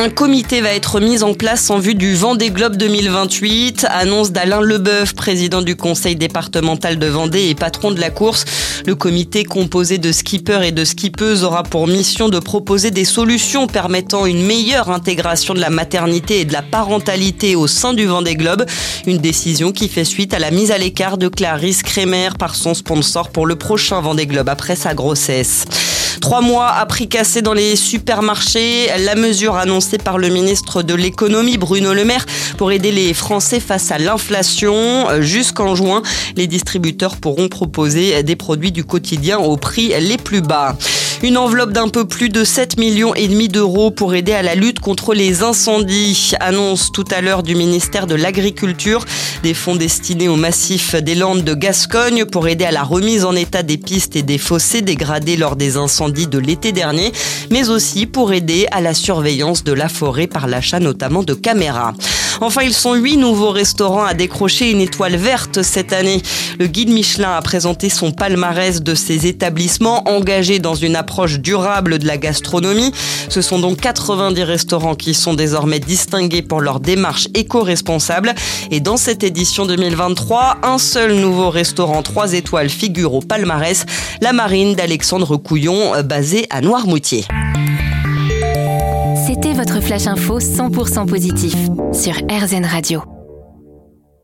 Un comité va être mis en place en vue du Vendée Globe 2028, annonce d'Alain Leboeuf, président du conseil départemental de Vendée et patron de la course. Le comité composé de skippers et de skippeuses aura pour mission de proposer des solutions permettant une meilleure intégration de la maternité et de la parentalité au sein du Vendée Globe. Une décision qui fait suite à la mise à l'écart de Clarisse Kremer par son sponsor pour le prochain Vendée Globe après sa grossesse. Trois mois à prix cassé dans les supermarchés, la mesure annoncée par le ministre de l'économie Bruno Le Maire pour aider les Français face à l'inflation. Jusqu'en juin, les distributeurs pourront proposer des produits du quotidien au prix les plus bas. Une enveloppe d'un peu plus de 7 millions et demi d'euros pour aider à la lutte contre les incendies, annonce tout à l'heure du ministère de l'Agriculture. Des fonds destinés au massif des Landes de Gascogne pour aider à la remise en état des pistes et des fossés dégradés lors des incendies de l'été dernier, mais aussi pour aider à la surveillance de la forêt par l'achat notamment de caméras. Enfin, ils sont huit nouveaux restaurants à décrocher une étoile verte cette année. Le guide Michelin a présenté son palmarès de ces établissements engagés dans une approche durable de la gastronomie. Ce sont donc 90 restaurants qui sont désormais distingués pour leur démarche éco-responsable. Et dans cette édition 2023, un seul nouveau restaurant 3 étoiles figure au palmarès, la Marine d'Alexandre Couillon, basée à Noirmoutier. C'était votre flash info 100% positif sur RZN Radio.